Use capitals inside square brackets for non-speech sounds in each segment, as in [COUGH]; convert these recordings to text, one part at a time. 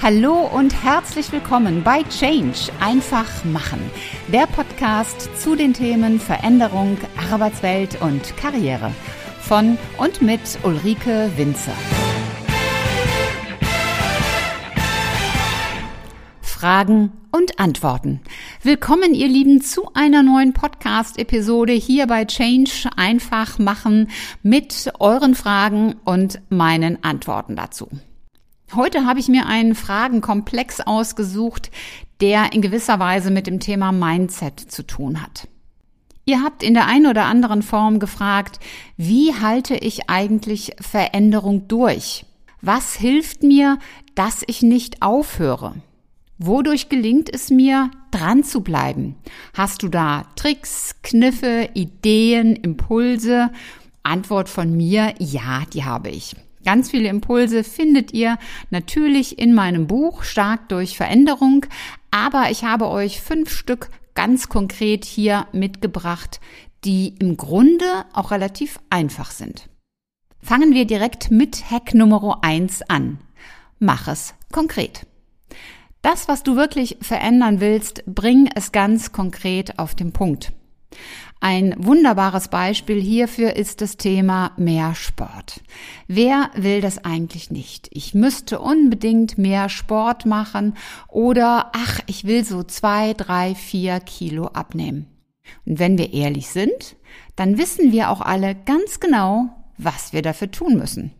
Hallo und herzlich willkommen bei Change einfach machen, der Podcast zu den Themen Veränderung, Arbeitswelt und Karriere von und mit Ulrike Winzer. Fragen und Antworten. Willkommen, ihr Lieben, zu einer neuen Podcast-Episode hier bei Change einfach machen mit euren Fragen und meinen Antworten dazu. Heute habe ich mir einen Fragenkomplex ausgesucht, der in gewisser Weise mit dem Thema Mindset zu tun hat. Ihr habt in der einen oder anderen Form gefragt, wie halte ich eigentlich Veränderung durch? Was hilft mir, dass ich nicht aufhöre? Wodurch gelingt es mir, dran zu bleiben? Hast du da Tricks, Kniffe, Ideen, Impulse? Antwort von mir, ja, die habe ich. Ganz viele Impulse findet ihr natürlich in meinem Buch Stark durch Veränderung, aber ich habe euch fünf Stück ganz konkret hier mitgebracht, die im Grunde auch relativ einfach sind. Fangen wir direkt mit Hack Nummer eins an. Mach es konkret. Das, was du wirklich verändern willst, bring es ganz konkret auf den Punkt. Ein wunderbares Beispiel hierfür ist das Thema mehr Sport. Wer will das eigentlich nicht? Ich müsste unbedingt mehr Sport machen oder ach, ich will so zwei, drei, vier Kilo abnehmen. Und wenn wir ehrlich sind, dann wissen wir auch alle ganz genau, was wir dafür tun müssen.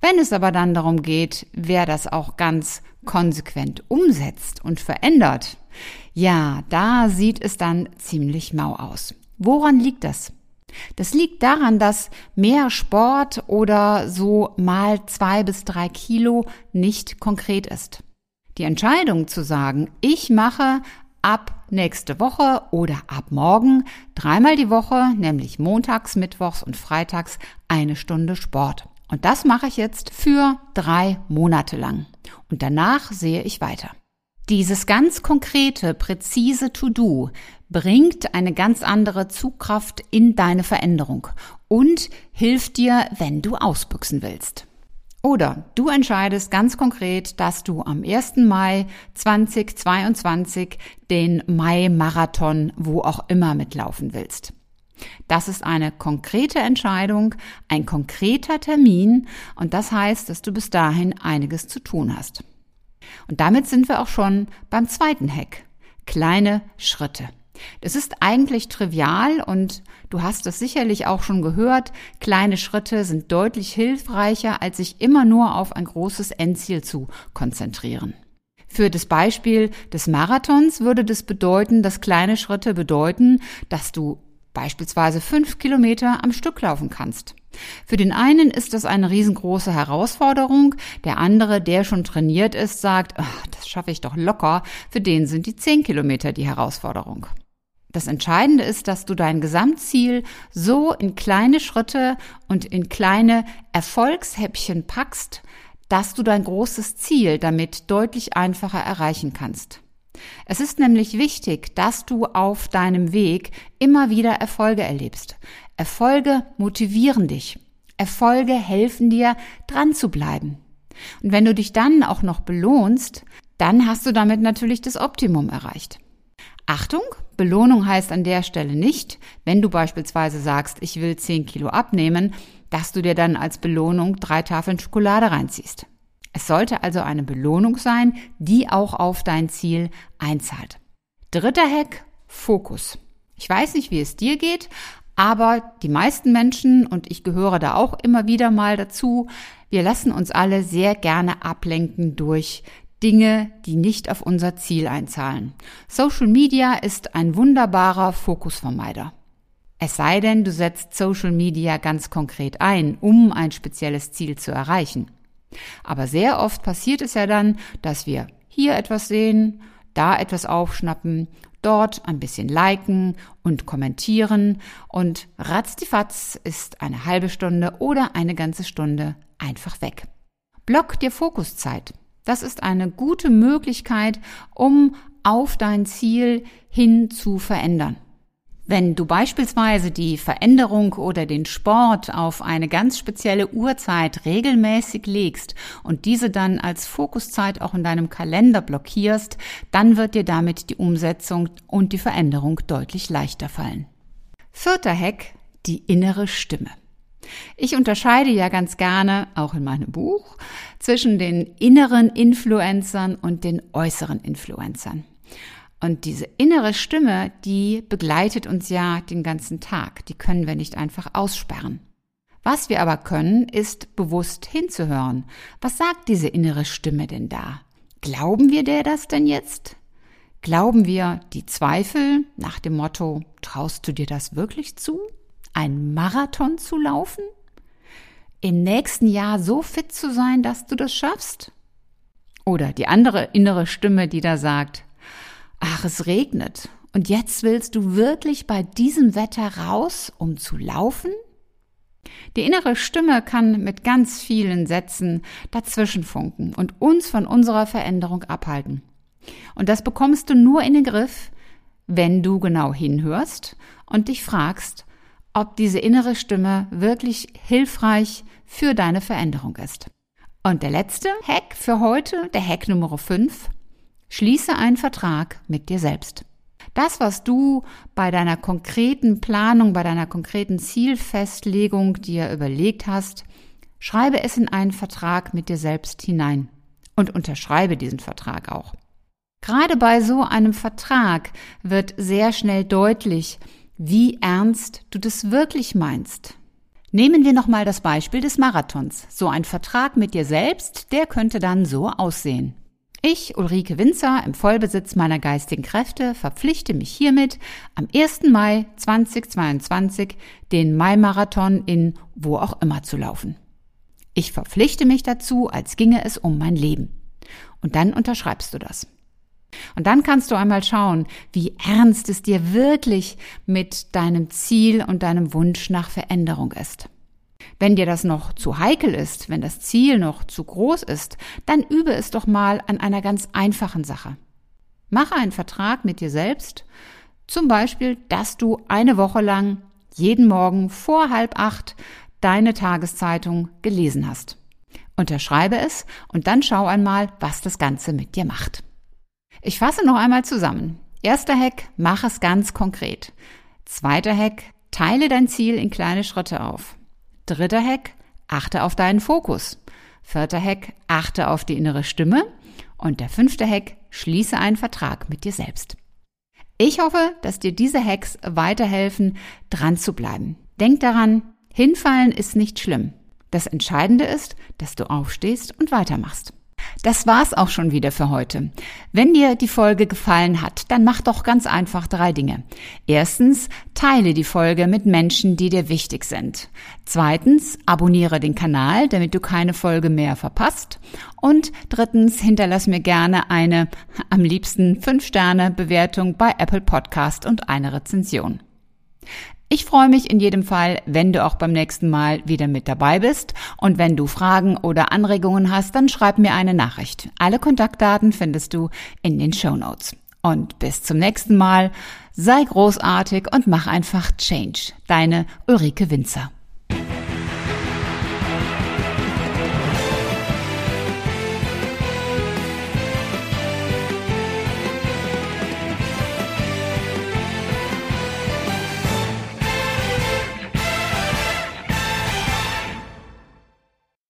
Wenn es aber dann darum geht, wer das auch ganz konsequent umsetzt und verändert, ja, da sieht es dann ziemlich mau aus. Woran liegt das? Das liegt daran, dass mehr Sport oder so mal zwei bis drei Kilo nicht konkret ist. Die Entscheidung zu sagen, ich mache ab nächste Woche oder ab morgen dreimal die Woche, nämlich montags, mittwochs und freitags eine Stunde Sport. Und das mache ich jetzt für drei Monate lang. Und danach sehe ich weiter. Dieses ganz konkrete, präzise To-Do bringt eine ganz andere Zugkraft in deine Veränderung und hilft dir, wenn du ausbüchsen willst. Oder du entscheidest ganz konkret, dass du am 1. Mai 2022 den Mai-Marathon wo auch immer mitlaufen willst. Das ist eine konkrete Entscheidung, ein konkreter Termin und das heißt, dass du bis dahin einiges zu tun hast. Und damit sind wir auch schon beim zweiten Hack. Kleine Schritte. Das ist eigentlich trivial und du hast es sicherlich auch schon gehört. Kleine Schritte sind deutlich hilfreicher, als sich immer nur auf ein großes Endziel zu konzentrieren. Für das Beispiel des Marathons würde das bedeuten, dass kleine Schritte bedeuten, dass du beispielsweise fünf Kilometer am Stück laufen kannst. Für den einen ist das eine riesengroße Herausforderung, der andere, der schon trainiert ist, sagt, ach, das schaffe ich doch locker, für den sind die zehn Kilometer die Herausforderung. Das Entscheidende ist, dass du dein Gesamtziel so in kleine Schritte und in kleine Erfolgshäppchen packst, dass du dein großes Ziel damit deutlich einfacher erreichen kannst. Es ist nämlich wichtig, dass du auf deinem Weg immer wieder Erfolge erlebst. Erfolge motivieren dich. Erfolge helfen dir, dran zu bleiben. Und wenn du dich dann auch noch belohnst, dann hast du damit natürlich das Optimum erreicht. Achtung, Belohnung heißt an der Stelle nicht, wenn du beispielsweise sagst, ich will 10 Kilo abnehmen, dass du dir dann als Belohnung drei Tafeln Schokolade reinziehst. Es sollte also eine Belohnung sein, die auch auf dein Ziel einzahlt. Dritter Hack, Fokus. Ich weiß nicht, wie es dir geht, aber die meisten Menschen, und ich gehöre da auch immer wieder mal dazu, wir lassen uns alle sehr gerne ablenken durch Dinge, die nicht auf unser Ziel einzahlen. Social Media ist ein wunderbarer Fokusvermeider. Es sei denn, du setzt Social Media ganz konkret ein, um ein spezielles Ziel zu erreichen. Aber sehr oft passiert es ja dann, dass wir hier etwas sehen, da etwas aufschnappen, dort ein bisschen liken und kommentieren und ratzdifatz ist eine halbe Stunde oder eine ganze Stunde einfach weg. Block dir Fokuszeit. Das ist eine gute Möglichkeit, um auf dein Ziel hin zu verändern. Wenn du beispielsweise die Veränderung oder den Sport auf eine ganz spezielle Uhrzeit regelmäßig legst und diese dann als Fokuszeit auch in deinem Kalender blockierst, dann wird dir damit die Umsetzung und die Veränderung deutlich leichter fallen. Vierter Hack, die innere Stimme. Ich unterscheide ja ganz gerne, auch in meinem Buch, zwischen den inneren Influencern und den äußeren Influencern. Und diese innere Stimme, die begleitet uns ja den ganzen Tag. Die können wir nicht einfach aussperren. Was wir aber können, ist bewusst hinzuhören. Was sagt diese innere Stimme denn da? Glauben wir der das denn jetzt? Glauben wir die Zweifel nach dem Motto, traust du dir das wirklich zu? Ein Marathon zu laufen? Im nächsten Jahr so fit zu sein, dass du das schaffst? Oder die andere innere Stimme, die da sagt, ach, es regnet. Und jetzt willst du wirklich bei diesem Wetter raus, um zu laufen? Die innere Stimme kann mit ganz vielen Sätzen dazwischenfunken und uns von unserer Veränderung abhalten. Und das bekommst du nur in den Griff, wenn du genau hinhörst und dich fragst, ob diese innere Stimme wirklich hilfreich für deine Veränderung ist. Und der letzte Hack für heute, der Hack Nummer 5, Schließe einen Vertrag mit dir selbst. Das, was du bei deiner konkreten Planung, bei deiner konkreten Zielfestlegung dir überlegt hast, schreibe es in einen Vertrag mit dir selbst hinein und unterschreibe diesen Vertrag auch. Gerade bei so einem Vertrag wird sehr schnell deutlich, wie ernst du das wirklich meinst. Nehmen wir nochmal das Beispiel des Marathons. So ein Vertrag mit dir selbst, der könnte dann so aussehen. Ich, Ulrike Winzer, im Vollbesitz meiner geistigen Kräfte, verpflichte mich hiermit, am 1. Mai 2022 den Mai-Marathon in wo auch immer zu laufen. Ich verpflichte mich dazu, als ginge es um mein Leben. Und dann unterschreibst du das. Und dann kannst du einmal schauen, wie ernst es dir wirklich mit deinem Ziel und deinem Wunsch nach Veränderung ist. Wenn dir das noch zu heikel ist, wenn das Ziel noch zu groß ist, dann übe es doch mal an einer ganz einfachen Sache. Mache einen Vertrag mit dir selbst, zum Beispiel, dass du eine Woche lang jeden Morgen vor halb acht deine Tageszeitung gelesen hast. Unterschreibe es und dann schau einmal, was das Ganze mit dir macht. Ich fasse noch einmal zusammen. Erster Hack, mach es ganz konkret. Zweiter Hack, teile dein Ziel in kleine Schritte auf. Dritter Hack, achte auf deinen Fokus. Vierter Hack, achte auf die innere Stimme. Und der fünfte Hack, schließe einen Vertrag mit dir selbst. Ich hoffe, dass dir diese Hacks weiterhelfen, dran zu bleiben. Denk daran, hinfallen ist nicht schlimm. Das Entscheidende ist, dass du aufstehst und weitermachst. Das war's auch schon wieder für heute. Wenn dir die Folge gefallen hat, dann mach doch ganz einfach drei Dinge. Erstens, teile die Folge mit Menschen, die dir wichtig sind. Zweitens, abonniere den Kanal, damit du keine Folge mehr verpasst. Und drittens, hinterlass mir gerne eine, [LAUGHS] am liebsten 5-Sterne-Bewertung bei Apple Podcast und eine Rezension. Ich freue mich in jedem Fall, wenn du auch beim nächsten Mal wieder mit dabei bist. Und wenn du Fragen oder Anregungen hast, dann schreib mir eine Nachricht. Alle Kontaktdaten findest du in den Show Notes. Und bis zum nächsten Mal. Sei großartig und mach einfach Change. Deine Ulrike Winzer.